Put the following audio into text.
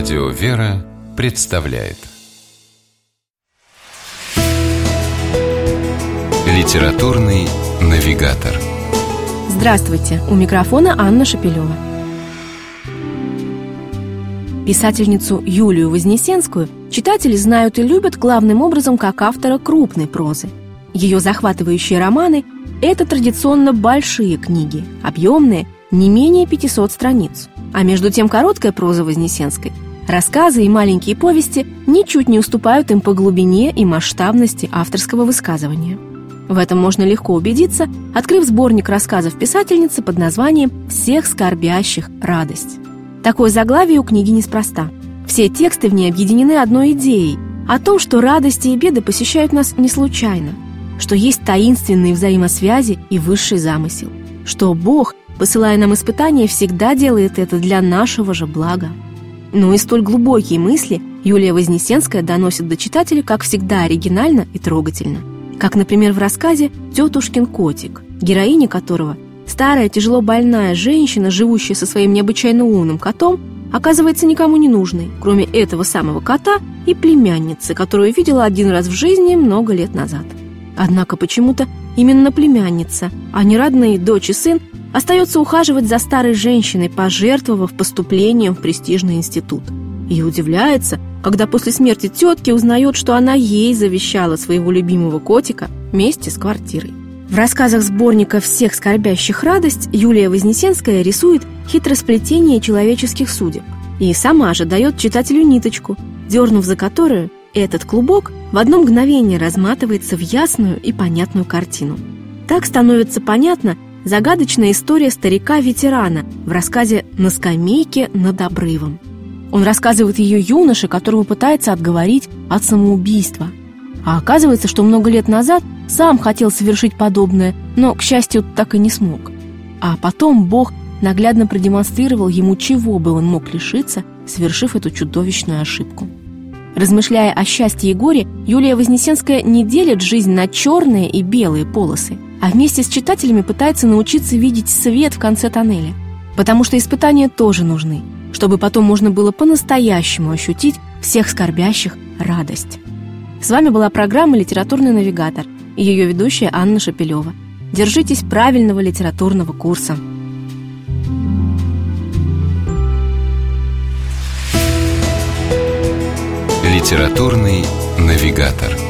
Радио «Вера» представляет Литературный навигатор Здравствуйте! У микрофона Анна Шапилева. Писательницу Юлию Вознесенскую читатели знают и любят главным образом как автора крупной прозы. Ее захватывающие романы – это традиционно большие книги, объемные, не менее 500 страниц. А между тем короткая проза Вознесенской – Рассказы и маленькие повести ничуть не уступают им по глубине и масштабности авторского высказывания. В этом можно легко убедиться, открыв сборник рассказов писательницы под названием «Всех скорбящих радость». Такое заглавие у книги неспроста. Все тексты в ней объединены одной идеей о том, что радости и беды посещают нас не случайно, что есть таинственные взаимосвязи и высший замысел, что Бог, посылая нам испытания, всегда делает это для нашего же блага. Но и столь глубокие мысли Юлия Вознесенская доносит до читателя, как всегда, оригинально и трогательно. Как, например, в рассказе «Тетушкин котик», героиня которого старая, тяжело больная женщина, живущая со своим необычайно умным котом, оказывается никому не нужной, кроме этого самого кота и племянницы, которую видела один раз в жизни много лет назад. Однако почему-то именно племянница, а не родные дочь и сын, остается ухаживать за старой женщиной, пожертвовав поступлением в престижный институт. И удивляется, когда после смерти тетки узнает, что она ей завещала своего любимого котика вместе с квартирой. В рассказах сборника «Всех скорбящих радость» Юлия Вознесенская рисует хитросплетение человеческих судеб и сама же дает читателю ниточку, дернув за которую этот клубок в одно мгновение разматывается в ясную и понятную картину. Так становится понятно, Загадочная история старика-ветерана в рассказе «На скамейке над обрывом». Он рассказывает ее юноше, которого пытается отговорить от самоубийства. А оказывается, что много лет назад сам хотел совершить подобное, но, к счастью, так и не смог. А потом Бог наглядно продемонстрировал ему, чего бы он мог лишиться, совершив эту чудовищную ошибку. Размышляя о счастье и горе, Юлия Вознесенская не делит жизнь на черные и белые полосы – а вместе с читателями пытается научиться видеть свет в конце тоннеля. Потому что испытания тоже нужны, чтобы потом можно было по-настоящему ощутить всех скорбящих радость. С вами была программа «Литературный навигатор» и ее ведущая Анна Шапилева. Держитесь правильного литературного курса. Литературный навигатор.